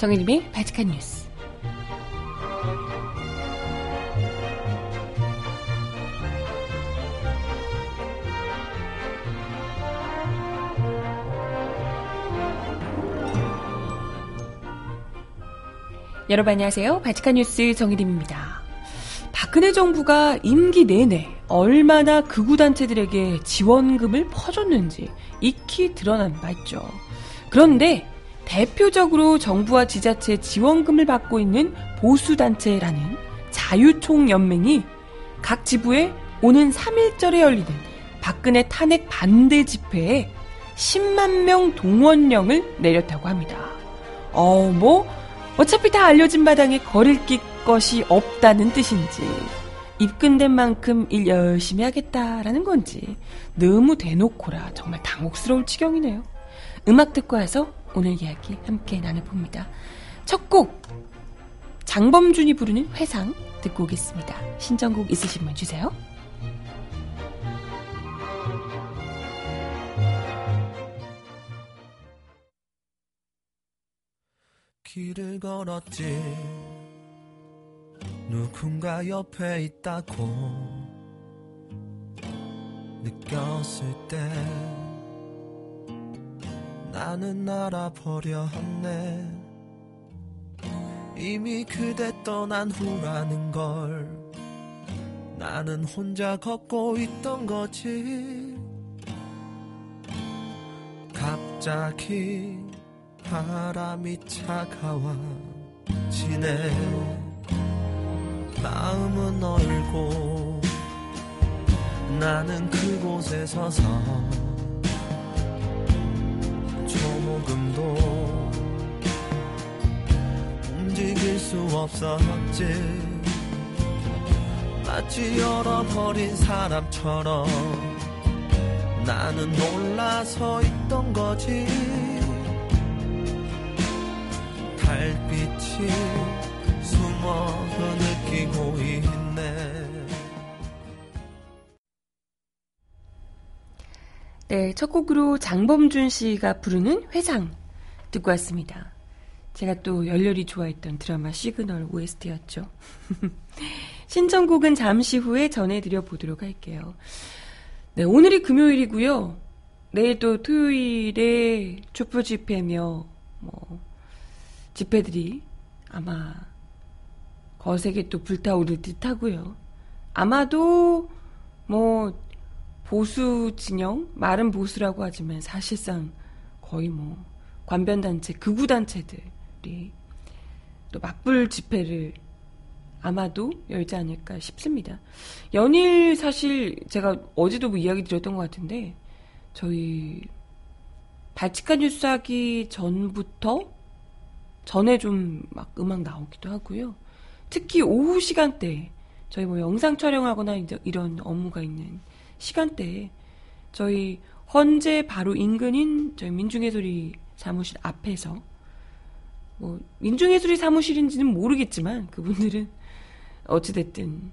정혜림의 바칙한 뉴스. 여러분 안녕하세요. 바칙한 뉴스 정혜림입니다. 박근혜 정부가 임기 내내 얼마나 극우단체들에게 지원금을 퍼줬는지 익히 드러난 바 있죠. 그런데 대표적으로 정부와 지자체 지원금을 받고 있는 보수단체라는 자유총연맹이 각 지부에 오는 3일절에 열리는 박근혜 탄핵 반대 집회에 10만 명 동원령을 내렸다고 합니다. 어, 뭐, 어차피 다 알려진 마당에 거릴 것이 없다는 뜻인지, 입금된 만큼 일 열심히 하겠다라는 건지, 너무 대놓고라 정말 당혹스러울 지경이네요. 음악 듣고 와서 오늘 이야기 함께 나눠봅니다. 첫 곡, 장범준이 부르는 회상 듣고 오겠습니다. 신청곡 있으신 분 주세요. 길을 걸었지 누군가 옆에 있다고 느꼈을 때 나는 알아버렸네. 이미 그대 떠난 후라는 걸 나는 혼자 걷고 있던 거지. 갑자기 바람이 차가워지네. 마음은 얼고 나는 그곳에 서서 조금도 움직일 수 없었지. 마치 잃어버린 사람처럼 나는 놀라서 있던 거지. 달빛이 숨어서 느끼고 있네 네, 첫 곡으로 장범준 씨가 부르는 회상 듣고 왔습니다. 제가 또 열렬히 좋아했던 드라마 시그널 OST였죠. 신청곡은 잠시 후에 전해드려 보도록 할게요. 네, 오늘이 금요일이고요. 내일 또 토요일에 촛불 집회며 뭐 집회들이 아마 거세게 또 불타오를 듯 하고요. 아마도 뭐 보수 진영, 말은 보수라고 하지만 사실상 거의 뭐 관변단체, 극우단체들이 또 맞불 집회를 아마도 열지 않을까 싶습니다. 연일 사실 제가 어제도 뭐 이야기 드렸던 것 같은데 저희 발칙한 뉴스 하기 전부터 전에 좀 막 음악 나오기도 하고요. 특히 오후 시간대 저희 뭐 영상 촬영하거나 이런 업무가 있는 시간대에 저희 헌재 바로 인근인 저희 민중예술이 사무실 앞에서 뭐 민중예술이 사무실인지는 모르겠지만 그분들은 어찌됐든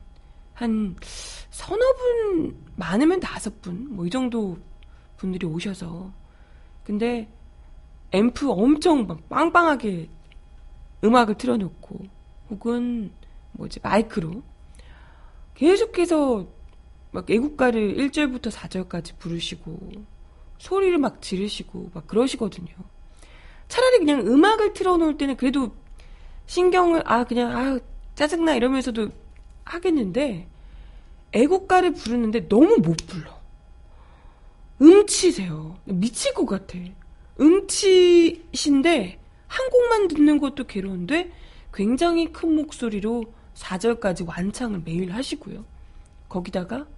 한 서너 분 많으면 다섯 분 뭐 이 정도 분들이 오셔서 근데 앰프 엄청 막 빵빵하게 음악을 틀어놓고 혹은 뭐지 마이크로 계속해서 막 애국가를 1절부터 4절까지 부르시고 소리를 막 지르시고 막 그러시거든요. 차라리 그냥 음악을 틀어놓을 때는 그래도 신경을 아 그냥 아 짜증나 이러면서도 하겠는데 애국가를 부르는데 너무 못 불러. 음치세요. 미칠 것 같아. 음치신데 한 곡만 듣는 것도 괴로운데 굉장히 큰 목소리로 4절까지 완창을 매일 하시고요. 거기다가 뭐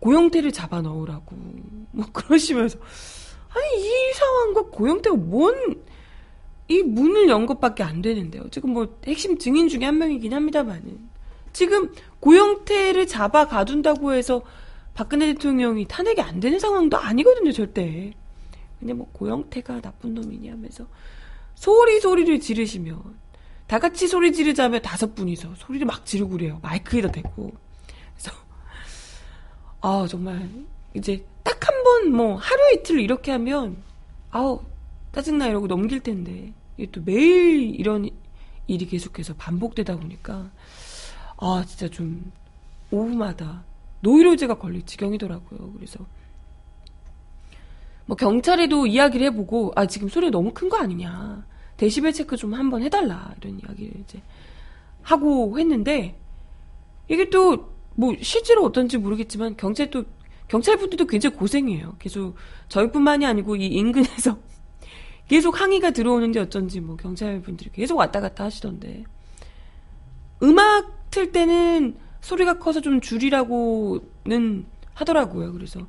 고영태를 잡아 넣으라고 뭐 그러시면서 아니 이 상황과 고영태가 뭔 이 문을 연 것밖에 안 되는데요. 지금 뭐 핵심 증인 중에 한 명이긴 합니다만은 지금 고영태를 잡아 가둔다고 해서 박근혜 대통령이 탄핵이 안 되는 상황도 아니거든요, 절대. 근데 뭐 고영태가 나쁜 놈이니 하면서 소리 소리를 지르시면 다 같이 소리 지르자면 다섯 분이서 소리를 막 지르고 그래요. 마이크에다 대고. 아 정말. 이제 딱 한 번 뭐 하루 이틀 이렇게 하면 아우 짜증나 이러고 넘길 텐데. 이게 또 매일 이런 일이 계속해서 반복되다 보니까 아 진짜 좀 오후마다 노이로제가 걸릴 지경이더라고요. 그래서 뭐 경찰에도 이야기를 해보고 아 지금 소리 너무 큰 거 아니냐. 데시벨 체크 좀 한번 해달라. 이런 이야기를 이제 하고 했는데 이게 또 뭐 실제로 어떤지 모르겠지만 경찰 또 경찰분들도 굉장히 고생해요. 계속 저희뿐만이 아니고 이 인근에서 계속 항의가 들어오는지 어쩐지 뭐 경찰분들이 계속 왔다 갔다 하시던데 음악 틀 때는 소리가 커서 좀 줄이라고는 하더라고요. 그래서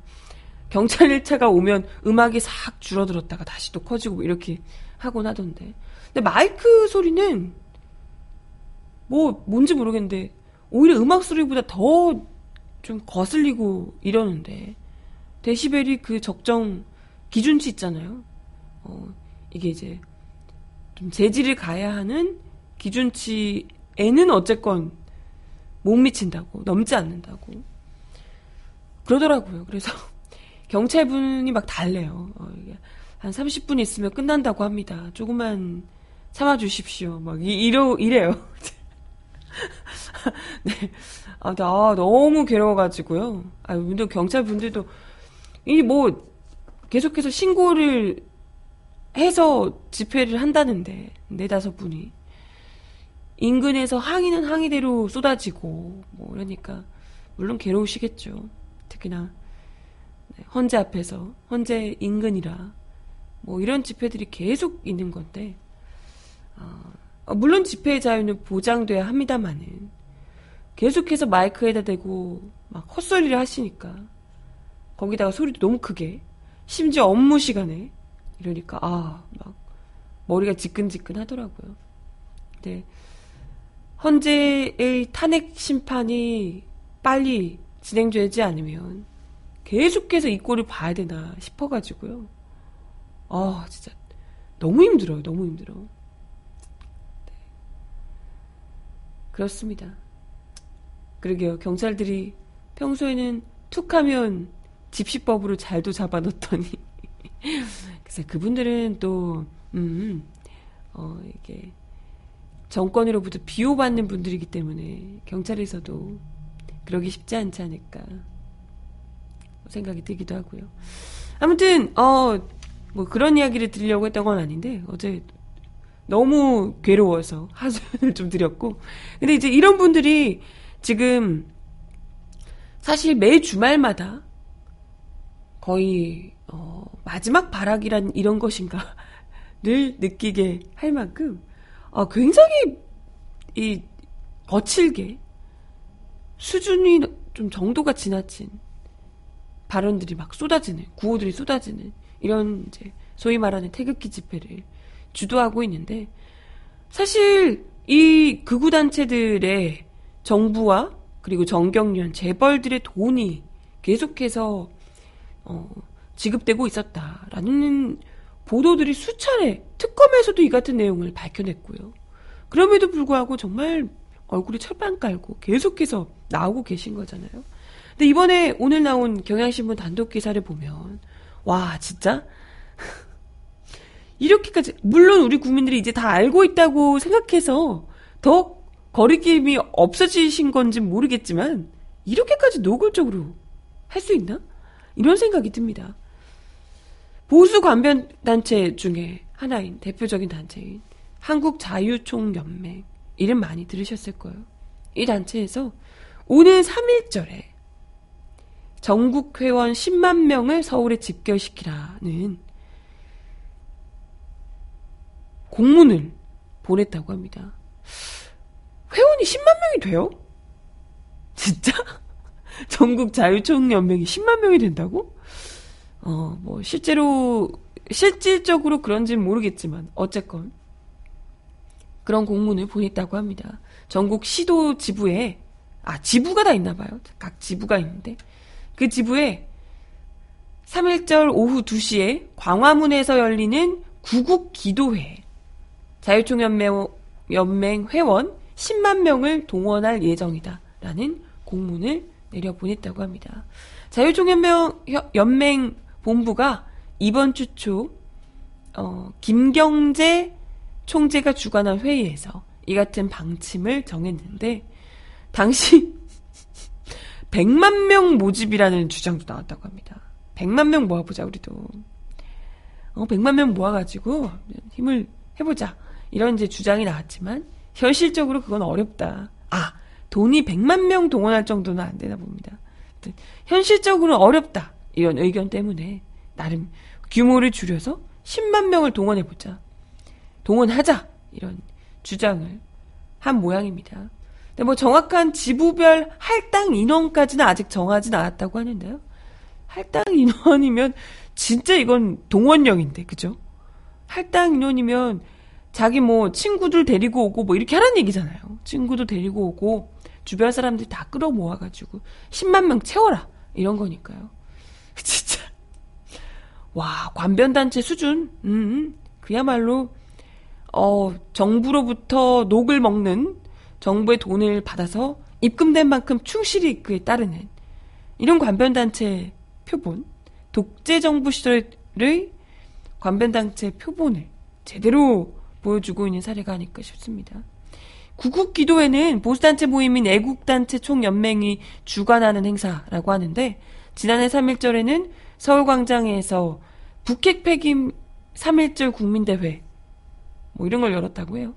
경찰 1차가 오면 음악이 싹 줄어들었다가 다시 또 커지고 뭐 이렇게 하곤 하던데. 근데 마이크 소리는 뭐 뭔지 모르겠는데 오히려 음악 소리보다 더 좀 거슬리고 이러는데 데시벨이 그 적정 기준치 있잖아요. 어, 이게 이제 좀 재질을 가야 하는 기준치에는 어쨌건 못 미친다고 넘지 않는다고 그러더라고요. 그래서 경찰분이 막 달래요. 어, 한 30분 있으면 끝난다고 합니다. 조금만 참아주십시오. 막 이, 러 이래요. 네. 아, 나 너무 괴로워가지고요. 아, 근데 경찰 분들도, 이 뭐, 계속해서 신고를 해서 집회를 한다는데, 네다섯 분이. 인근에서 항의는 항의대로 쏟아지고, 뭐, 그러니까, 물론 괴로우시겠죠. 특히나, 네, 헌재 앞에서, 헌재 인근이라, 뭐, 이런 집회들이 계속 있는 건데, 어, 물론 집회의 자유는 보장돼야 합니다만은, 계속해서 마이크에다 대고 막 헛소리를 하시니까 거기다가 소리도 너무 크게 심지어 업무 시간에 이러니까 아 막 머리가 지끈지끈 하더라고요. 근데 헌재의 탄핵 심판이 빨리 진행되지 않으면 계속해서 이 꼴을 봐야 되나 싶어가지고요. 아 진짜 너무 힘들어요. 너무 힘들어. 네. 그렇습니다. 그러게요. 경찰들이 평소에는 툭 하면 집시법으로 잘도 잡아놓더니. 그래서 그분들은 또, 음, 어, 이게, 정권으로부터 비호받는 분들이기 때문에 경찰에서도 그러기 쉽지 않지 않을까 생각이 들기도 하고요. 아무튼, 어, 뭐 그런 이야기를 들으려고 했던 건 아닌데, 어제 너무 괴로워서 하소연을 좀 드렸고. 근데 이제 이런 분들이 지금 사실 매 주말마다 거의 어, 마지막 발악이란 이런 것인가 늘 느끼게 할 만큼 어, 굉장히 이 거칠게 수준이 좀 정도가 지나친 발언들이 막 쏟아지는 구호들이 쏟아지는 이런 이제 소위 말하는 태극기 집회를 주도하고 있는데 사실 이 극우 단체들의 정부와 그리고 정경련, 재벌들의 돈이 계속해서 어, 지급되고 있었다라는 보도들이 수차례 특검에서도 이 같은 내용을 밝혀냈고요. 그럼에도 불구하고 정말 얼굴이 철판 깔고 계속해서 나오고 계신 거잖아요. 근데 이번에 오늘 나온 경향신문 단독 기사를 보면 와 진짜 이렇게까지 물론 우리 국민들이 이제 다 알고 있다고 생각해서 더 거리낌이 없어지신 건지 모르겠지만 이렇게까지 노골적으로 할 수 있나? 이런 생각이 듭니다. 보수 관변 단체 중에 하나인 대표적인 단체인 한국자유총연맹 이름 많이 들으셨을 거예요. 이 단체에서 오는 3일절에 전국 회원 10만 명을 서울에 집결시키라는 공문을 보냈다고 합니다. 회원이 10만 명이 돼요? 진짜? 전국 자유총연맹이 10만 명이 된다고? 어, 뭐, 실제로, 실질적으로 그런지는 모르겠지만, 어쨌건. 그런 공문을 보냈다고 합니다. 전국 시도 지부에, 아, 지부가 다 있나 봐요. 각 지부가 있는데. 그 지부에 3일절 오후 2시에 광화문에서 열리는 구국 기도회, 자유총연맹 연맹 회원 10만 명을 동원할 예정이다. 라는 공문을 내려보냈다고 합니다. 자유총연맹 연맹 본부가 이번 주 초, 어, 김경재 총재가 주관한 회의에서 이 같은 방침을 정했는데 당시 100만 명 모집이라는 주장도 나왔다고 합니다. 100만 명 모아보자 우리도. 어, 100만 명 모아가지고 힘을 해보자. 이런 이제 주장이 나왔지만 현실적으로 그건 어렵다. 아, 돈이 100만 명 동원할 정도는 안 되나 봅니다. 현실적으로 어렵다. 이런 의견 때문에 나름 규모를 줄여서 10만 명을 동원해 보자. 동원하자. 이런 주장을 한 모양입니다. 근데 뭐 정확한 지부별 할당 인원까지는 아직 정하진 않았다고 하는데요. 할당 인원이면 진짜 이건 동원령인데, 그죠? 할당 인원이면 자기 뭐 친구들 데리고 오고 뭐 이렇게 하라는 얘기잖아요. 친구도 데리고 오고 주변 사람들 다 끌어모아가지고 10만 명 채워라. 이런 거니까요. 진짜. 와, 관변단체 수준. 음, 그야말로, 어, 정부로부터 녹을 먹는 정부의 돈을 받아서 입금된 만큼 충실히 그에 따르는 이런 관변단체 표본, 독재 정부 시절의 관변단체 표본을 제대로 보여주고 있는 사례가 아닐까 싶습니다. 구국 기도회는 보수단체 모임인 애국단체 총연맹이 주관하는 행사라고 하는데 지난해 3일절에는 서울광장에서 북핵 폐김 3.1절 국민대회 뭐 이런 걸 열었다고 해요.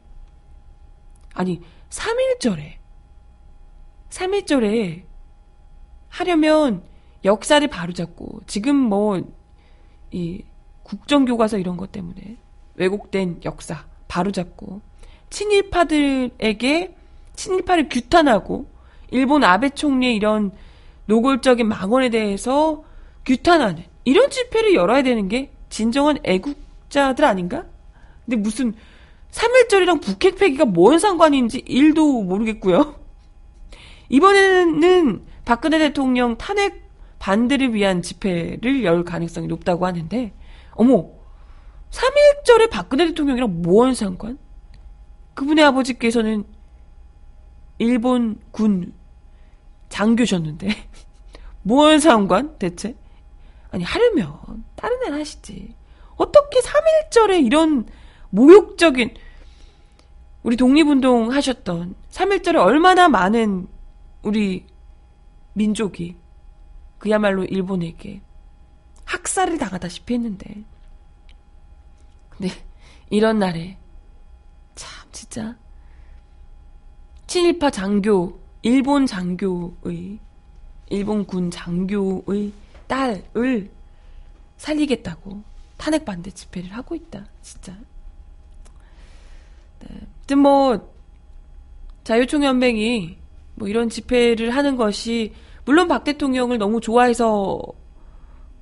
아니 3.1절에 3.1절에 하려면 역사를 바로잡고 지금 뭐 이 국정교과서 이런 것 때문에 왜곡된 역사 바로잡고 친일파들에게 친일파를 규탄하고 일본 아베 총리의 이런 노골적인 망언에 대해서 규탄하는 이런 집회를 열어야 되는 게 진정한 애국자들 아닌가? 근데 무슨 3.1절이랑 북핵 폐기가 뭔 상관인지 1도 모르겠고요. 이번에는 박근혜 대통령 탄핵 반대를 위한 집회를 열 가능성이 높다고 하는데 어머 3.1절에 박근혜 대통령이랑 뭔 상관? 그분의 아버지께서는 일본 군 장교셨는데 뭔 상관 대체? 아니 하려면 다른 애는 하시지. 어떻게 3.1절에 이런 모욕적인 우리 독립운동 하셨던 3.1절에 얼마나 많은 우리 민족이 그야말로 일본에게 학살을 당하다시피 했는데 근데 이런 날에 참 진짜 친일파 장교 일본 장교의 일본군 장교의 딸을 살리겠다고 탄핵 반대 집회를 하고 있다 진짜 네. 뭐 자유총연맹이 뭐 이런 집회를 하는 것이 물론 박 대통령을 너무 좋아해서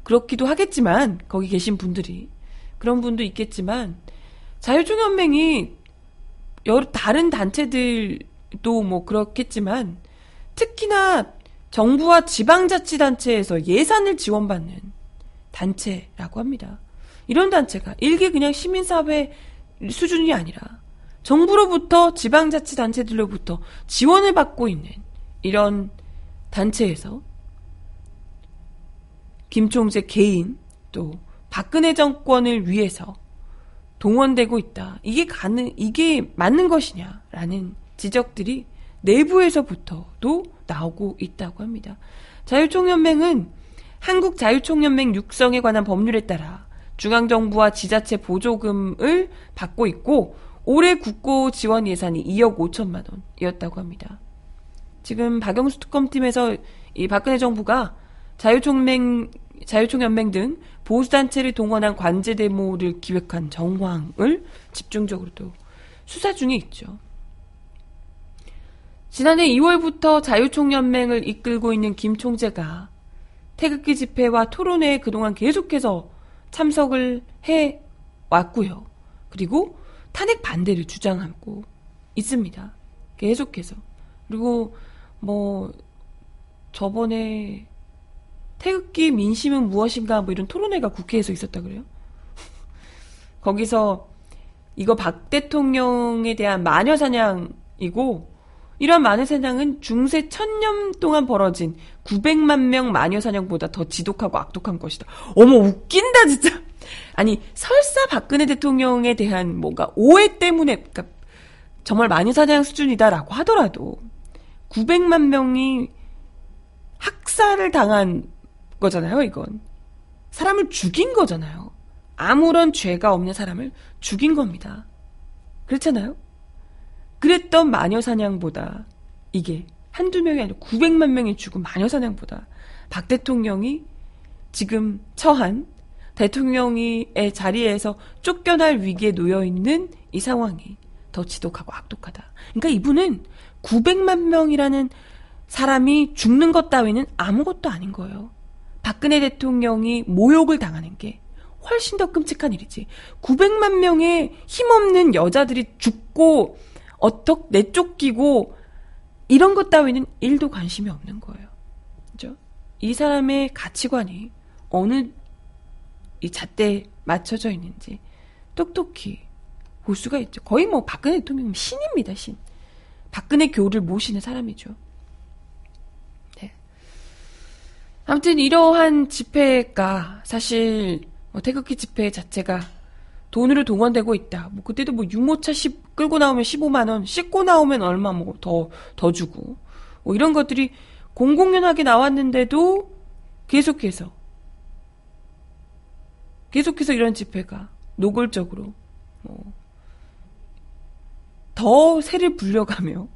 그렇기도 하겠지만 거기 계신 분들이 그런 분도 있겠지만 자유총연맹이 여러 다른 단체들도 뭐 그렇겠지만 특히나 정부와 지방자치단체에서 예산을 지원받는 단체라고 합니다. 이런 단체가 일개 그냥 시민사회 수준이 아니라 정부로부터 지방자치단체들로부터 지원을 받고 있는 이런 단체에서 김총재 개인 또 박근혜 정권을 위해서 동원되고 있다. 이게 가능, 이게 맞는 것이냐라는 지적들이 내부에서부터도 나오고 있다고 합니다. 자유총연맹은 한국자유총연맹 육성에 관한 법률에 따라 중앙정부와 지자체 보조금을 받고 있고 올해 국고 지원 예산이 2억 5천만 원이었다고 합니다. 지금 박영수 특검팀에서 이 박근혜 정부가 자유총맹 자유총연맹 등 보수단체를 동원한 관제 데모를 기획한 정황을 집중적으로 또 수사 중에 있죠. 지난해 2월부터 자유총연맹을 이끌고 있는 김 총재가 태극기 집회와 토론회에 그동안 계속해서 참석을 해 왔고요. 그리고 탄핵 반대를 주장하고 있습니다. 계속해서. 그리고 뭐 저번에 태극기 민심은 무엇인가 뭐 이런 토론회가 국회에서 있었다 그래요. 거기서 이거 박 대통령에 대한 마녀 사냥이고 이런 마녀 사냥은 중세 천년 동안 벌어진 900만 명 마녀 사냥보다 더 지독하고 악독한 것이다. 어머 웃긴다 진짜. 아니 설사 박근혜 대통령에 대한 뭔가 오해 때문에 그러니까 정말 마녀 사냥 수준이다라고 하더라도 900만 명이 학살을 당한 거잖아요, 이건. 사람을 죽인 거잖아요. 아무런 죄가 없는 사람을 죽인 겁니다. 그렇잖아요? 그랬던 마녀사냥보다 이게 한두 명이 아니라 900만 명이 죽은 마녀사냥보다 박 대통령이 지금 처한 대통령의 자리에서 쫓겨날 위기에 놓여 있는 이 상황이 더 지독하고 악독하다. 그러니까 이분은 900만 명이라는 사람이 죽는 것 따위는 아무것도 아닌 거예요. 박근혜 대통령이 모욕을 당하는 게 훨씬 더 끔찍한 일이지. 900만 명의 힘없는 여자들이 죽고 어떻게 내쫓기고 이런 것 따위는 일도 관심이 없는 거예요. 그죠? 이 사람의 가치관이 어느 이 잣대에 맞춰져 있는지 똑똑히 볼 수가 있죠. 거의 뭐 박근혜 대통령 신입니다, 신. 박근혜 교를 모시는 사람이죠. 네. 아무튼 이러한 집회가 사실 뭐 태극기 집회 자체가 돈으로 동원되고 있다. 뭐 그때도 뭐 유모차 시, 끌고 나오면 15만 원, 씻고 나오면 얼마 뭐더더 주고 뭐 이런 것들이 공공연하게 나왔는데도 계속해서 계속해서 이런 집회가 노골적으로 뭐 더 세를 불려가며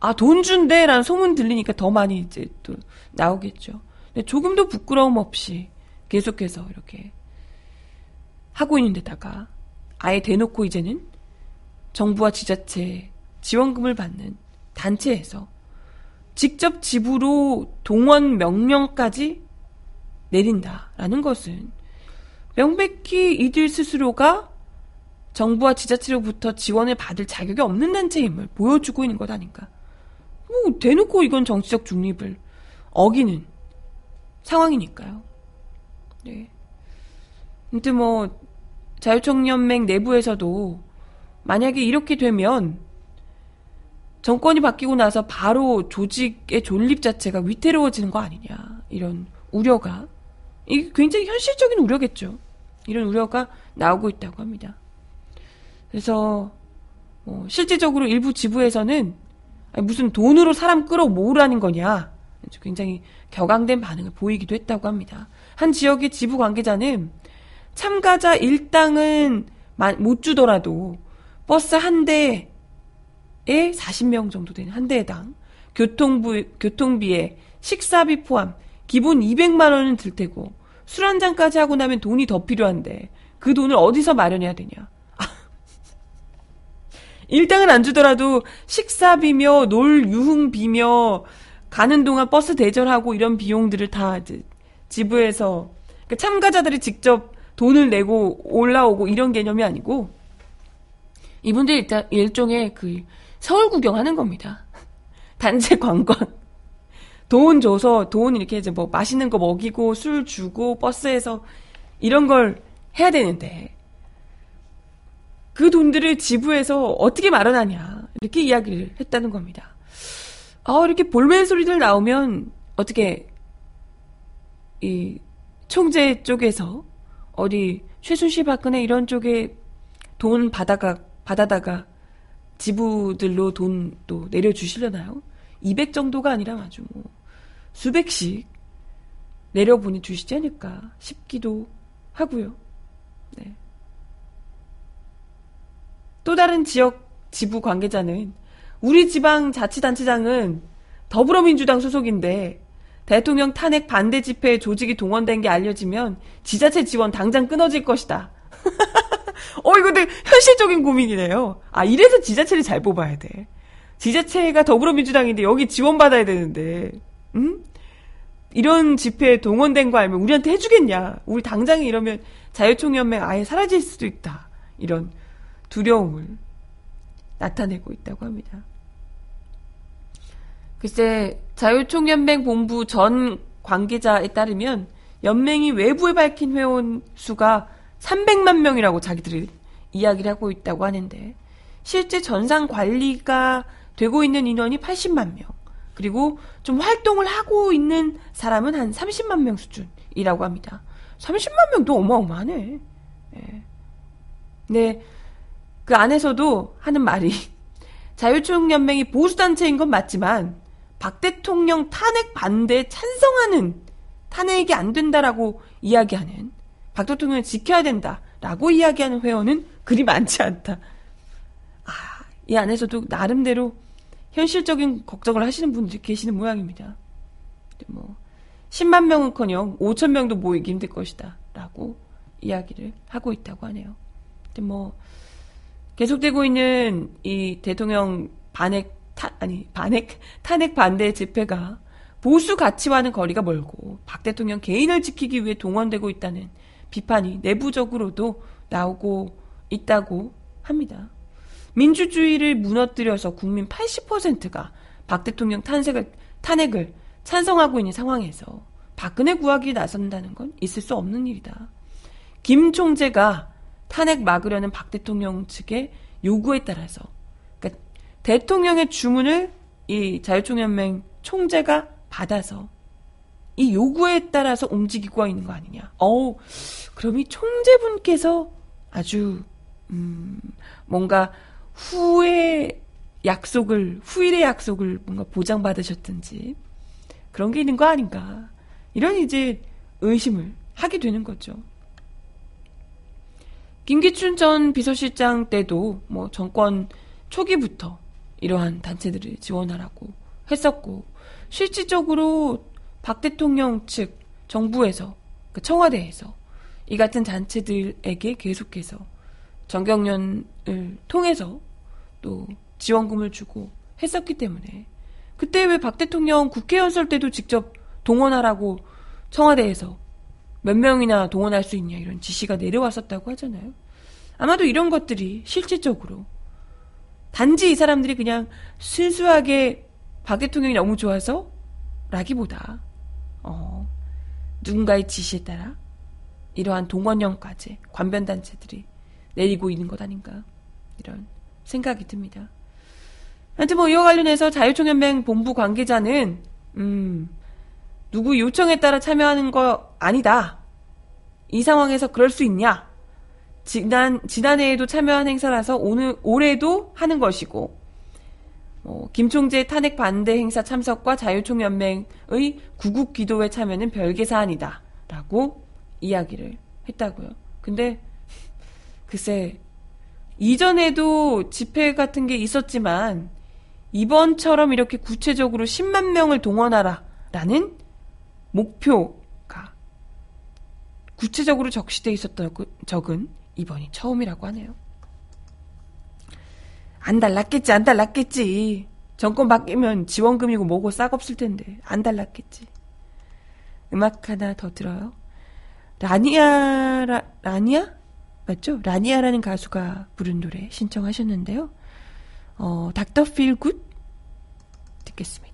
아 돈 준대라는 소문 들리니까 더 많이 이제 또 나오겠죠. 근데 조금도 부끄러움 없이 계속해서 이렇게 하고 있는 데다가 아예 대놓고 이제는 정부와 지자체 지원금을 받는 단체에서 직접 집으로 동원 명령까지 내린다라는 것은 명백히 이들 스스로가 정부와 지자체로부터 지원을 받을 자격이 없는 단체임을 보여주고 있는 것 아닌가. 뭐, 대놓고 이건 정치적 중립을 어기는 상황이니까요. 네. 근데 뭐, 자유총연맹 내부에서도 만약에 이렇게 되면 정권이 바뀌고 나서 바로 조직의 존립 자체가 위태로워지는 거 아니냐. 이런 우려가. 이게 굉장히 현실적인 우려겠죠. 이런 우려가 나오고 있다고 합니다. 그래서 뭐 실질적으로 일부 지부에서는 무슨 돈으로 사람 끌어 모으라는 거냐 굉장히 격앙된 반응을 보이기도 했다고 합니다. 한 지역의 지부 관계자는 참가자 일당은 못 주더라도 버스 한 대에 40명 정도 되는 한 대당 교통부 교통비에 식사비 포함 기본 200만 원은 들 테고 술 한 잔까지 하고 나면 돈이 더 필요한데 그 돈을 어디서 마련해야 되냐? 일당은 안 주더라도 식사비며 놀 유흥비며 가는 동안 버스 대절하고 이런 비용들을 다 이제 지부에서 그러니까 참가자들이 직접 돈을 내고 올라오고 이런 개념이 아니고 이분들 일단 일종의 그 서울 구경하는 겁니다. 단체 관광. 돈 줘서 돈 이렇게 이제 뭐 맛있는 거 먹이고 술 주고 버스에서 이런 걸 해야 되는데 그 돈들을 지부에서 어떻게 마련하냐 이렇게 이야기를 했다는 겁니다. 아 이렇게 볼멘 소리들 나오면 어떻게 이 총재 쪽에서 어디 최순실 박근혜 이런 쪽에 돈 받아가 받아다가 지부들로 돈 또 내려주시려나요? 200 정도가 아니라 아주 뭐 수백씩 내려보내 주시지 않을까 싶기도 하고요. 네. 또 다른 지역 지부 관계자는 우리 지방 자치단체장은 더불어민주당 소속인데 대통령 탄핵 반대 집회에 조직이 동원된 게 알려지면 지자체 지원 당장 끊어질 것이다. 어, 이거 되게 현실적인 고민이네요. 아, 이래서 지자체를 잘 뽑아야 돼. 지자체가 더불어민주당인데 여기 지원받아야 되는데, 응? 이런 집회에 동원된 거 알면 우리한테 해주겠냐. 우리 당장에 이러면 자유총연맹 아예 사라질 수도 있다. 이런 두려움을 나타내고 있다고 합니다. 글쎄, 자유총연맹 본부 전 관계자에 따르면 연맹이 외부에 밝힌 회원 수가 300만 명이라고 자기들이 이야기를 하고 있다고 하는데 실제 전상 관리가 되고 있는 인원이 80만 명. 그리고 좀 활동을 하고 있는 사람은 한 30만 명 수준이라고 합니다. 30만 명도 어마어마하네. 예. 네, 그 안에서도 하는 말이 자유총연맹이 보수단체인 건 맞지만 박 대통령 탄핵 반대에 찬성하는 탄핵이 안 된다라고 이야기하는 박 대통령을 지켜야 된다라고 이야기하는 회원은 그리 많지 않다. 아, 이 안에서도 나름대로 현실적인 걱정을 하시는 분들이 계시는 모양입니다. 뭐 10만 명은커녕 5천 명도 모이기 힘들 것이다라고 이야기를 하고 있다고 하네요. 근데 뭐 계속되고 있는 이 대통령 반핵 타, 아니 반핵 탄핵 반대 집회가 보수 가치와는 거리가 멀고 박 대통령 개인을 지키기 위해 동원되고 있다는 비판이 내부적으로도 나오고 있다고 합니다. 민주주의를 무너뜨려서 국민 80%가 박 대통령 탄핵을, 탄핵을 찬성하고 있는 상황에서 박근혜 구하기 나선다는 건 있을 수 없는 일이다. 김 총재가 탄핵 막으려는 박 대통령 측의 요구에 따라서 대통령의 주문을 이 자유총연맹 총재가 받아서 이 요구에 따라서 움직이고 있는 거 아니냐. 어우, 그럼 이 총재분께서 아주 음, 뭔가 후의 약속을 후일의 약속을 뭔가 보장받으셨든지 그런 게 있는 거 아닌가. 이런 이제 의심을 하게 되는 거죠. 김기춘 전 비서실장 때도 뭐 정권 초기부터 이러한 단체들을 지원하라고 했었고 실질적으로 박 대통령 측 정부에서 그 청와대에서 이 같은 단체들에게 계속해서 정경련을 통해서 또 지원금을 주고 했었기 때문에 그때 왜 박 대통령 국회 연설 때도 직접 동원하라고 청와대에서 몇 명이나 동원할 수 있냐 이런 지시가 내려왔었다고 하잖아요. 아마도 이런 것들이 실질적으로 단지 이 사람들이 그냥 순수하게 박 대통령이 너무 좋아서 라기보다 어, 누군가의 지시에 따라 이러한 동원령까지 관변단체들이 내리고 있는 것 아닌가 이런 생각이 듭니다. 하여튼 뭐 이와 관련해서 자유총연맹 본부 관계자는 음, 누구 요청에 따라 참여하는 거 아니다. 이 상황에서 그럴 수 있냐? 지난 지난해에도 참여한 행사라서 오늘 올해도 하는 것이고 뭐, 김총재 탄핵 반대 행사 참석과 자유총연맹의 구국 기도회 참여는 별개 사안이다라고 이야기를 했다고요. 근데 글쎄 이전에도 집회 같은 게 있었지만 이번처럼 이렇게 구체적으로 10만 명을 동원하라라는 목표가 구체적으로 적시돼 있었던 적은 이번이 처음이라고 하네요. 안 달랐겠지, 안 달랐겠지. 정권 바뀌면 지원금이고 뭐고 싹 없을 텐데. 안 달랐겠지. 음악 하나 더 들어요. 라니아, 라, 라니아? 맞죠? 라니아라는 가수가 부른 노래 신청하셨는데요. 어, 닥터 필 굿? 듣겠습니다.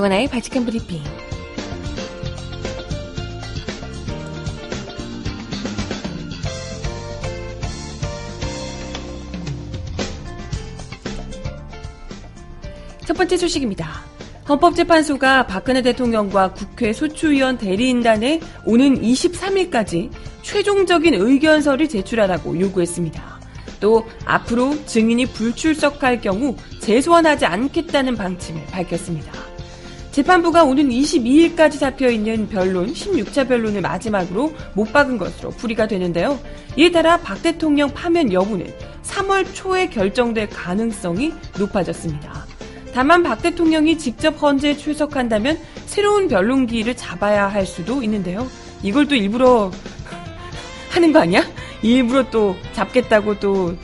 정은아의 바칙한 브리핑. 첫 번째 소식입니다. 헌법재판소가 박근혜 대통령과 국회 소추위원 대리인단에 오는 23일까지 최종적인 의견서를 제출하라고 요구했습니다. 또 앞으로 증인이 불출석할 경우 재소환하지 않겠다는 방침을 밝혔습니다. 재판부가 오는 22일까지 잡혀 있는 변론 16차 변론을 마지막으로 못 박은 것으로 풀이가 되는데요. 이에 따라 박 대통령 파면 여부는 3월 초에 결정될 가능성이 높아졌습니다. 다만 박 대통령이 직접 헌재에 출석한다면 새로운 변론 기일을 잡아야 할 수도 있는데요. 이걸 또 일부러 하는 거 아니야? 일부러 또 잡겠다고 또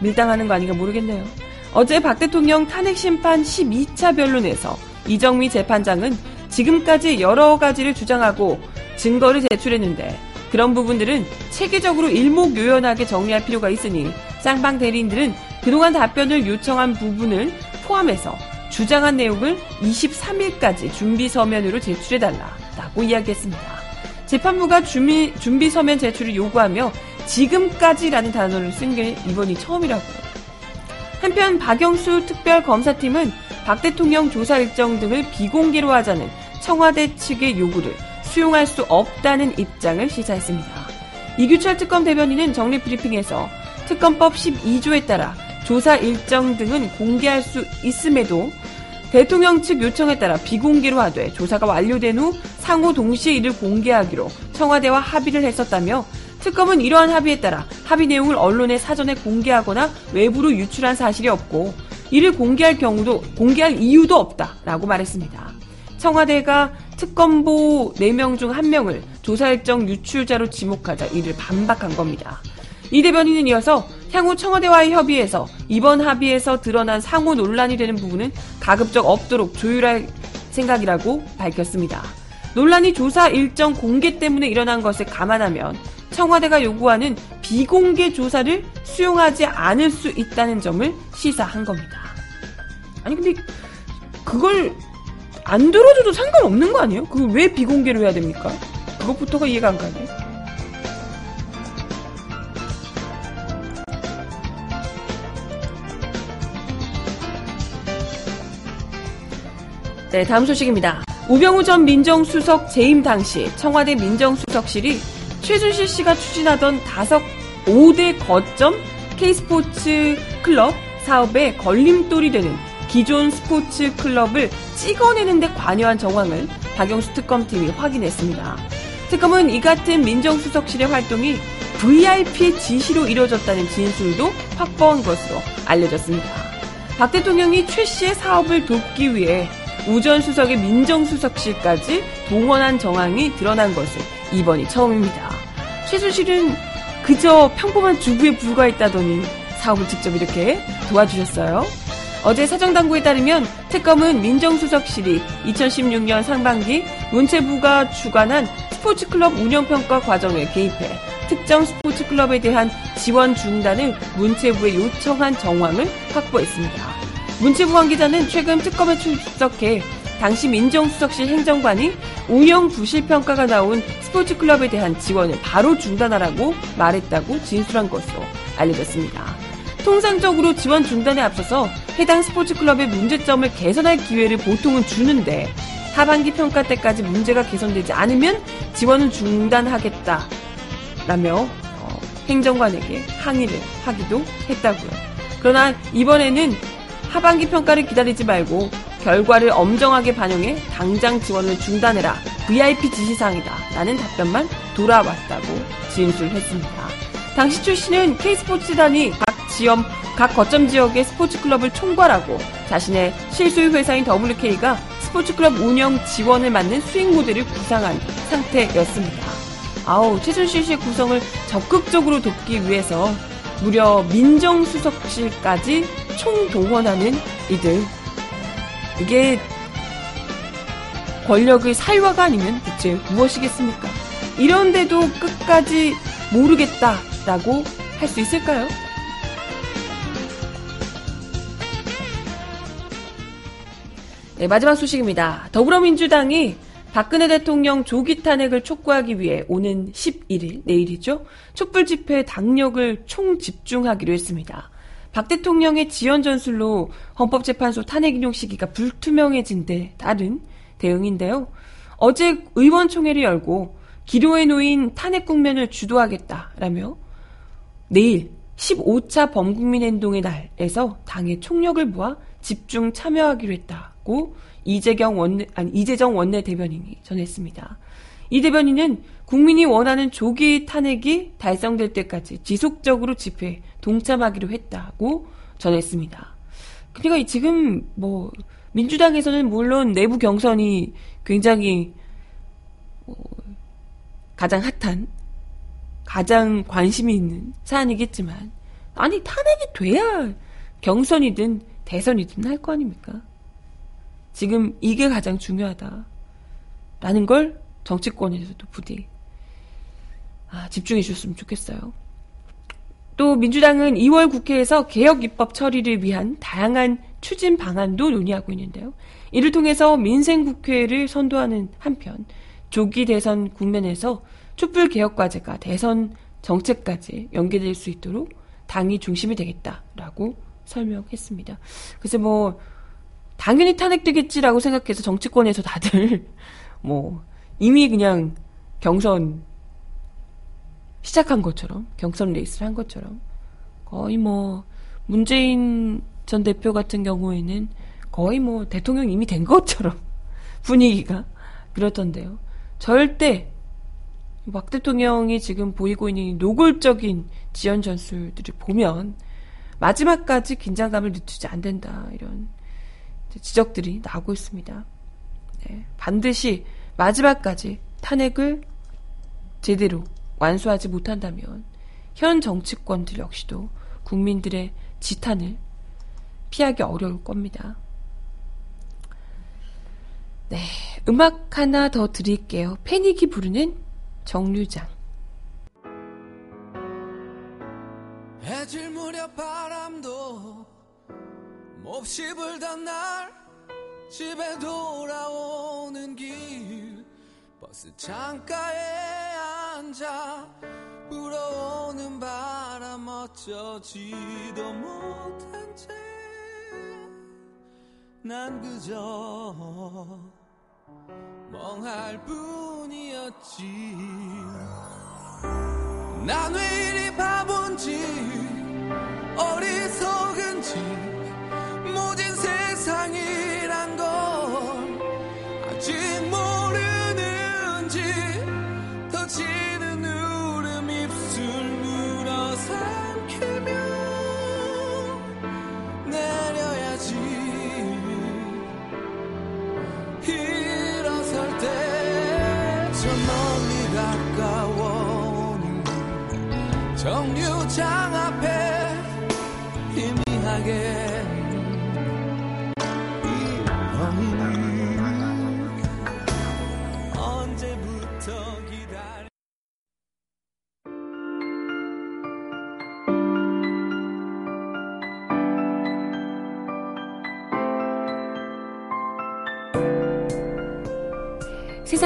밀당하는 거 아닌가 모르겠네요. 어제 박 대통령 탄핵 심판 12차 변론에서 이정미 재판장은 지금까지 여러 가지를 주장하고 증거를 제출했는데 그런 부분들은 체계적으로 일목요연하게 정리할 필요가 있으니 쌍방 대리인들은 그동안 답변을 요청한 부분을 포함해서 주장한 내용을 23일까지 준비 서면으로 제출해달라라고 이야기했습니다. 재판부가 준비, 준비 서면 제출을 요구하며 지금까지라는 단어를 쓴 게 이번이 처음이라고요. 한편 박영수 특별검사팀은 박 대통령 조사 일정 등을 비공개로 하자는 청와대 측의 요구를 수용할 수 없다는 입장을 시사했습니다. 이규철 특검 대변인은 정례 브리핑에서 특검법 12조에 따라 조사 일정 등은 공개할 수 있음에도 대통령 측 요청에 따라 비공개로 하되 조사가 완료된 후 상호 동시에 이를 공개하기로 청와대와 합의를 했었다며 특검은 이러한 합의에 따라 합의 내용을 언론에 사전에 공개하거나 외부로 유출한 사실이 없고 이를 공개할 경우도 공개할 이유도 없다라고 말했습니다. 청와대가 특검보 4명 중 1명을 조사 일정 유출자로 지목하자 이를 반박한 겁니다. 이 대변인은 이어서 향후 청와대와의 협의에서 이번 합의에서 드러난 상호 논란이 되는 부분은 가급적 없도록 조율할 생각이라고 밝혔습니다. 논란이 조사 일정 공개 때문에 일어난 것을 감안하면 청와대가 요구하는 비공개 조사를 수용하지 않을 수 있다는 점을 시사한 겁니다. 아니 근데 그걸 안 들어줘도 상관없는 거 아니에요? 그걸 왜 비공개로 해야 됩니까? 그것부터가 이해가 안 가네. 네, 다음 소식입니다. 우병우 전 민정수석 재임 당시 청와대 민정수석실이 최순실 씨가 추진하던 다섯 5대 거점 K스포츠 클럽 사업에 걸림돌이 되는 기존 스포츠 클럽을 찍어내는 데 관여한 정황을 박영수 특검팀이 확인했습니다. 특검은 이 같은 민정수석실의 활동이 VIP의 지시로 이뤄졌다는 진술도 확보한 것으로 알려졌습니다. 박 대통령이 최 씨의 사업을 돕기 위해 우전 수석의 민정수석실까지 동원한 정황이 드러난 것은 이번이 처음입니다. 최순실은 그저 평범한 주부에 불과했다더니 사업을 직접 이렇게 도와주셨어요. 어제 사정당국에 따르면 특검은 민정수석실이 2016년 상반기 문체부가 주관한 스포츠클럽 운영평가 과정에 개입해 특정 스포츠클럽에 대한 지원 중단을 문체부에 요청한 정황을 확보했습니다. 문체부 관계자는 최근 특검에 출석해 당시 민정수석실 행정관이 운영 부실 평가가 나온 스포츠클럽에 대한 지원을 바로 중단하라고 말했다고 진술한 것으로 알려졌습니다. 통상적으로 지원 중단에 앞서서 해당 스포츠클럽의 문제점을 개선할 기회를 보통은 주는데 하반기 평가 때까지 문제가 개선되지 않으면 지원을 중단하겠다 라며 어, 행정관에게 항의를 하기도 했다고요. 그러나 이번에는 하반기 평가를 기다리지 말고 결과를 엄정하게 반영해 당장 지원을 중단해라. VIP 지시사항이다. 라는 답변만 돌아왔다고 진술했습니다. 당시 출신은 K스포츠단이 각 지역, 각 거점 지역의 스포츠 클럽을 총괄하고 자신의 실소유 회사인 WK가 스포츠 클럽 운영 지원을 맡는 수익 모델을 구상한 상태였습니다. 아우, 최순실 씨의 구성을 적극적으로 돕기 위해서 무려 민정수석실까지 총동원하는 이들. 이게 권력의 사유화가 아니면 대체 무엇이겠습니까? 이런데도 끝까지 모르겠다라고 할 수 있을까요? 네, 마지막 소식입니다. 더불어민주당이 박근혜 대통령 조기 탄핵을 촉구하기 위해 오는 11일, 내일이죠. 촛불 집회 당력을 총 집중하기로 했습니다. 박 대통령의 지연 전술로 헌법재판소 탄핵 인용 시기가 불투명해진 데 따른 대응인데요. 어제 의원총회를 열고 기로에 놓인 탄핵 국면을 주도하겠다라며 내일 15차 범국민 행동의 날에서 당의 총력을 모아 집중 참여하기로 했다 고 이재경 원내, 아니, 이재정 원내 대변인이 전했습니다. 이 대변인은 국민이 원하는 조기 탄핵이 달성될 때까지 지속적으로 집회에 동참하기로 했다고 전했습니다. 그러니까 이 지금 뭐 민주당에서는 물론 내부 경선이 굉장히 뭐 가장 핫한 가장 관심이 있는 사안이겠지만 아니 탄핵이 돼야 경선이든 대선이든 할 거 아닙니까? 지금 이게 가장 중요하다 라는 걸 정치권에서도 부디 아, 집중해 주셨으면 좋겠어요. 또 민주당은 2월 국회에서 개혁 입법 처리를 위한 다양한 추진 방안도 논의하고 있는데요. 이를 통해서 민생 국회를 선도하는 한편 조기 대선 국면에서 촛불 개혁 과제가 대선 정책까지 연계될 수 있도록 당이 중심이 되겠다라고 설명했습니다. 그래서 뭐 당연히 탄핵되겠지라고 생각해서 정치권에서 다들 뭐 이미 그냥 경선 시작한 것처럼 경선 레이스를 한 것처럼 거의 뭐 문재인 전 대표 같은 경우에는 거의 뭐 대통령 이미 된 것처럼 분위기가 그렇던데요. 절대 박 대통령이 지금 보이고 있는 이 노골적인 지연 전술들을 보면 마지막까지 긴장감을 늦추지 안 된다 이런 지적들이 나오고 있습니다. 네, 반드시 마지막까지 탄핵을 제대로 완수하지 못한다면 현 정치권들 역시도 국민들의 지탄을 피하기 어려울 겁니다. 네, 음악 하나 더 드릴게요. 패닉이 부르는 정류장. 해질 무렵 바람도 몹시 불던 날 집에 돌아오는 길. 버스 창가에 앉아 불어오는 바람 어쩌지도 못한 채 난 그저 멍할 뿐이었지. 난 왜 이리 바본지 어리석은지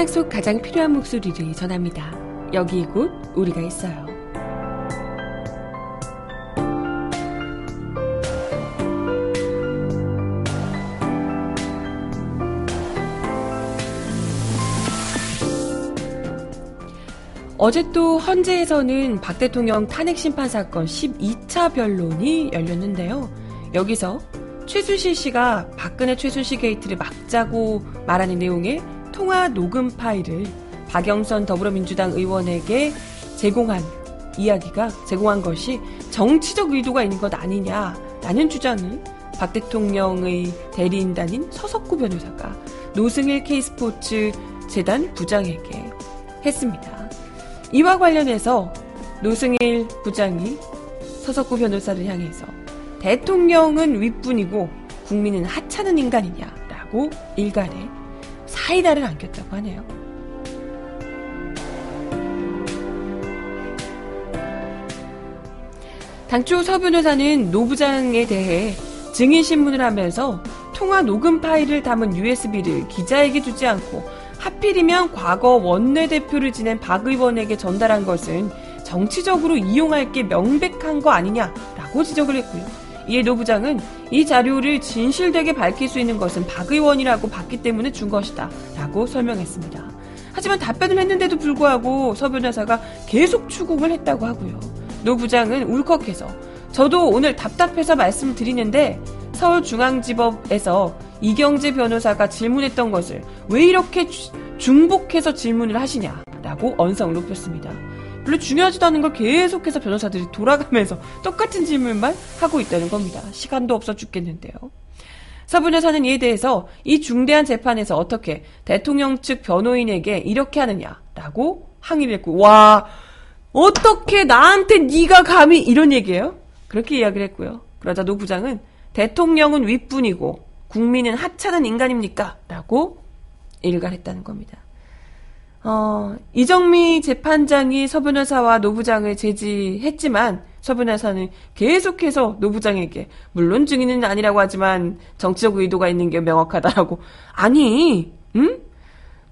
세상 속 가장 필요한 목소리를 전합니다. 여기 이곳 우리가 있어요. 어제 또 헌재에서는 박 대통령 탄핵 심판 사건 12차 변론이 열렸는데요. 여기서 최순실 씨가 박근혜 최순실 게이트를 막자고 말하는 내용의 통화 녹음 파일을 박영선 더불어민주당 의원에게 제공한 이야기가 제공한 것이 정치적 의도가 있는 것 아니냐라는 주장을 박 대통령의 대리인단인 서석구 변호사가 노승일 K스포츠 재단 부장에게 했습니다. 이와 관련해서 노승일 부장이 서석구 변호사를 향해서 대통령은 윗분이고 국민은 하찮은 인간이냐라고 일갈해 사이다를 안겼다고 하네요. 당초 서 변호사는 노 부장에 대해 증인신문을 하면서 통화 녹음 파일을 담은 USB를 기자에게 주지 않고 하필이면 과거 원내대표를 지낸 박 의원에게 전달한 것은 정치적으로 이용할 게 명백한 거 아니냐라고 지적을 했고요. 이에 노 부장은 이 자료를 진실되게 밝힐 수 있는 것은 박 의원이라고 봤기 때문에 준 것이다 라고 설명했습니다. 하지만 답변을 했는데도 불구하고 서 변호사가 계속 추궁을 했다고 하고요. 노 부장은 울컥해서 저도 오늘 답답해서 말씀드리는데 서울중앙지법에서 이경재 변호사가 질문했던 것을 왜 이렇게 주- 중복해서 질문을 하시냐라고 언성을 높였습니다. 별로 중요하지도 않은 걸 계속해서 변호사들이 돌아가면서 똑같은 질문만 하고 있다는 겁니다. 시간도 없어 죽겠는데요. 서 변호사는 이에 대해서 이 중대한 재판에서 어떻게 대통령 측 변호인에게 이렇게 하느냐라고 항의를 했고 와 어떻게 나한테 네가 감히 이런 얘기예요? 그렇게 이야기를 했고요. 그러자 노 부장은 대통령은 윗분이고 국민은 하찮은 인간입니까? 라고 일갈했다는 겁니다. 어, 이정미 재판장이 서 변호사와 노 부장을 제지했지만 서 변호사는 계속해서 노 부장에게 물론 증인은 아니라고 하지만 정치적 의도가 있는 게 명확하다라고 아니 응?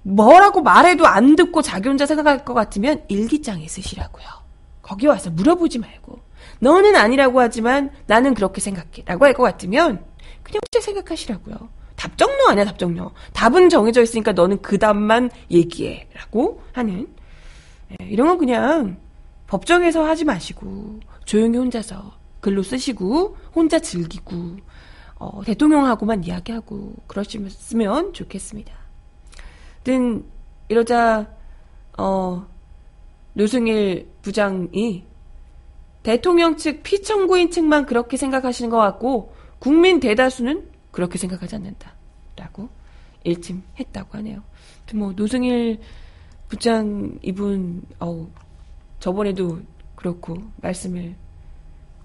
뭐라고 말해도 안 듣고 자기 혼자 생각할 것 같으면 일기장에 쓰시라고요. 거기 와서 물어보지 말고 너는 아니라고 하지만 나는 그렇게 생각해 라고 할 것 같으면 그냥 혼자 생각하시라고요. 답정너 아니야 답정너. 답은 정해져 있으니까 너는 그 답만 얘기해 라고 하는 예, 이런 건 그냥 법정에서 하지 마시고 조용히 혼자서 글로 쓰시고 혼자 즐기고 어, 대통령하고만 이야기하고 그러시면 좋겠습니다. 든 이러자 어 노승일 부장이 대통령 측 피청구인 측만 그렇게 생각하시는 것 같고 국민 대다수는 그렇게 생각하지 않는다라고 일침했다고 하네요. 뭐 노승일 부장 이분 어우 저번에도 그렇고 말씀을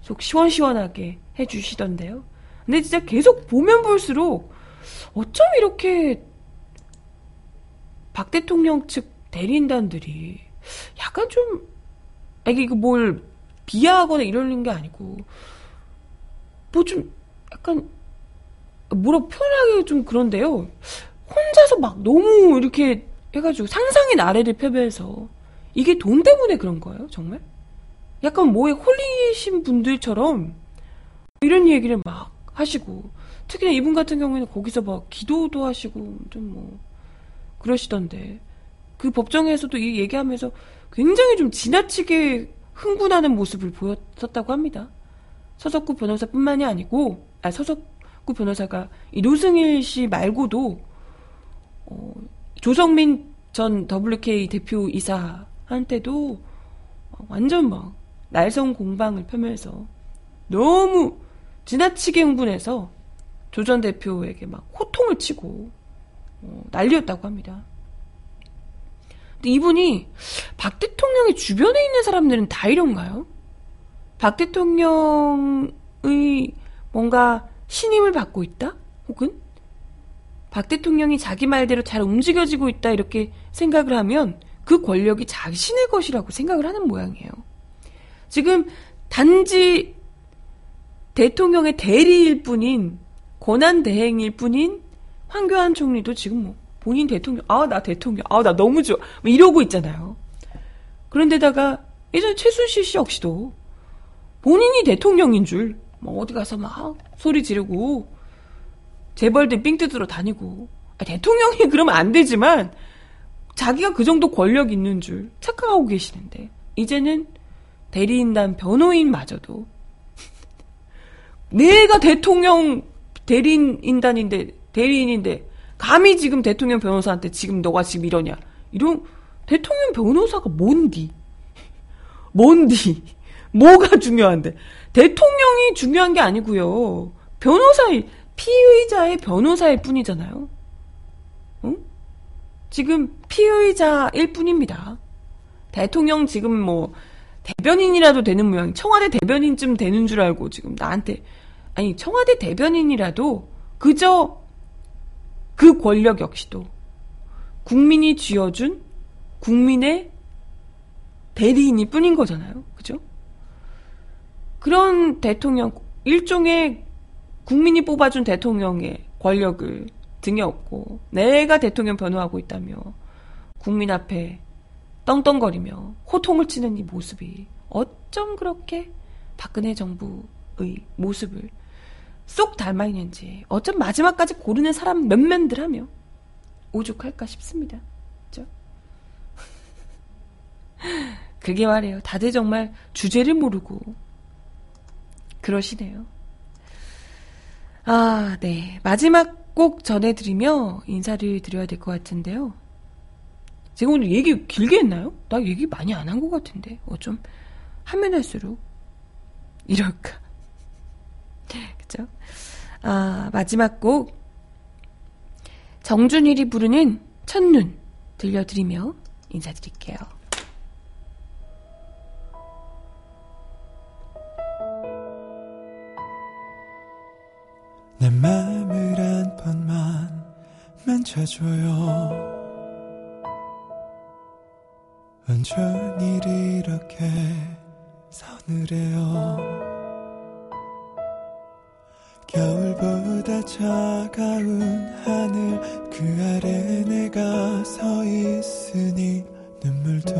속 시원시원하게 해주시던데요. 근데 진짜 계속 보면 볼수록 어쩜 이렇게 박 대통령 측 대리인단들이 약간 좀 아, 이게 뭘 비하하거나 이러는 게 아니고 뭐 좀 약간 뭐라 표현하기 좀 그런데요. 혼자서 막 너무 이렇게 해가지고 상상의 나래를 펴면서 이게 돈 때문에 그런 거예요, 정말? 약간 뭐에 홀리신 분들처럼 이런 얘기를 막 하시고 특히나 이분 같은 경우에는 거기서 막 기도도 하시고 좀 뭐 그러시던데 그 법정에서도 이 얘기하면서 굉장히 좀 지나치게 흥분하는 모습을 보였었다고 합니다. 서석구 변호사뿐만이 아니고 아 서석 구 변호사가 이 노승일 씨 말고도 어, 조성민 전 WK 대표 이사한테도 완전 막 날성 공방을 펴면서 너무 지나치게 흥분해서 조 전 대표에게 막 호통을 치고 어, 난리였다고 합니다. 근데 이분이 박 대통령의 주변에 있는 사람들은 다 이런가요? 박 대통령의 뭔가 신임을 받고 있다? 혹은 박 대통령이 자기 말대로 잘 움직여지고 있다 이렇게 생각을 하면 그 권력이 자신의 것이라고 생각을 하는 모양이에요. 지금 단지 대통령의 대리일 뿐인 권한 대행일 뿐인 황교안 총리도 지금 뭐 본인 대통령 아 나 대통령 아 나 너무 좋아 뭐 이러고 있잖아요. 그런데다가 예전 최순실 씨 역시도 본인이 대통령인 줄, 뭐 어디 가서 막 소리 지르고, 재벌들 삥 뜯으러 다니고, 아, 대통령이 그러면 안 되지만, 자기가 그 정도 권력 있는 줄 착각하고 계시는데, 이제는 대리인단 변호인마저도, 내가 대통령 대리인단인데, 대리인인데, 감히 지금 대통령 변호사한테 지금 너가 지금 이러냐. 이런, 대통령 변호사가 뭔디? 뭔디? 뭐가 중요한데? 대통령이 중요한 게 아니고요. 변호사의 피의자의 변호사일 뿐이잖아요. 응? 지금 피의자일 뿐입니다. 대통령 지금 뭐 대변인이라도 되는 모양, 청와대 대변인쯤 되는 줄 알고 지금 나한테 아니 청와대 대변인이라도 그저 그 권력 역시도 국민이 쥐어준 국민의 대리인이 뿐인 거잖아요. 그런 대통령, 일종의 국민이 뽑아준 대통령의 권력을 등에 업고 내가 대통령 변호하고 있다며 국민 앞에 떵떵거리며 호통을 치는 이 모습이 어쩜 그렇게 박근혜 정부의 모습을 쏙 닮아 있는지 어쩜 마지막까지 고르는 사람 몇몇들 하며 오죽할까 싶습니다. 그죠? 그게 말이에요. 다들 정말 주제를 모르고 그러시네요. 아, 네. 마지막 꼭 전해드리며 인사를 드려야 될 것 같은데요. 제가 오늘 얘기 길게 했나요? 나 얘기 많이 안 한 것 같은데. 어, 좀 하면 할수록 이럴까. 그죠? 아, 마지막 곡. 정준일이 부르는 첫눈 들려드리며 인사드릴게요. 만져줘요. 온종일 이렇게 서늘해요. 겨울보다 차가운 하늘 그 아래 내가 서 있으니 눈물도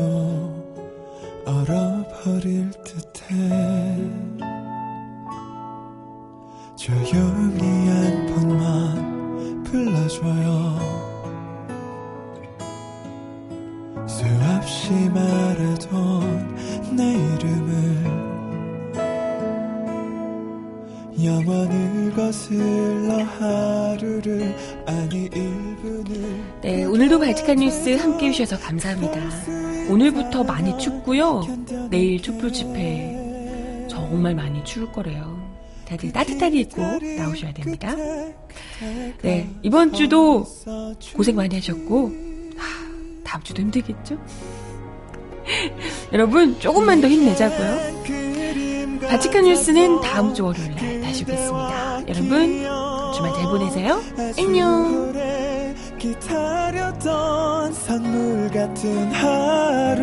얼어버릴 감사합니다. 오늘부터 많이 춥고요. 내일 촛불 집회 정말 많이 추울 거래요. 다들 따뜻하게 입고 나오셔야 됩니다. 네, 이번 주도 고생 많이 하셨고, 하, 다음 주도 힘들겠죠? 여러분, 조금만 더 힘내자고요. 바치칸 뉴스는 다음 주 월요일 날 다시 오겠습니다. 여러분, 주말 잘 보내세요. 안녕. 기다렸던 선물 같은 하루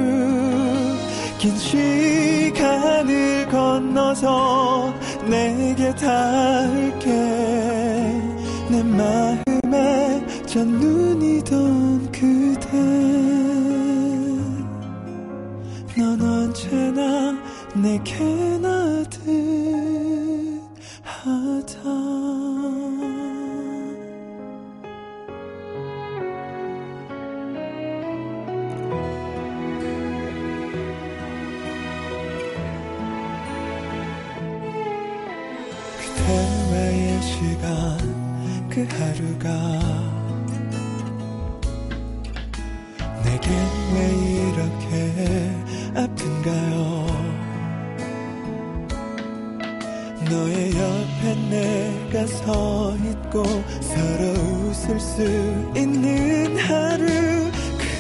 긴 시간을 건너서 내게 닿을게. 내 마음에 첫눈이던 그대. 넌 언제나 내게 나듯 하루가 내겐 왜 이렇게 아픈가요? 너의 옆에 내가 서 있고 서로 웃을 수 있는 하루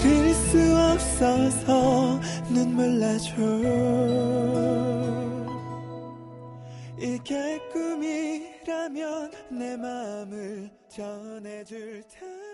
그릴 수 없어서 눈물 나죠. 이게 꿈이라면 내 마음을 전해줄 텐데